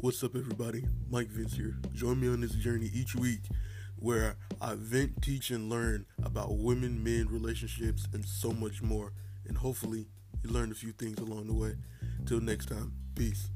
What's up, everybody? Mike Vince here. Join me on this journey each week where I vent, teach, and learn about women, men, relationships, and so much more. And hopefully, you learn a few things along the way. Till next time, peace.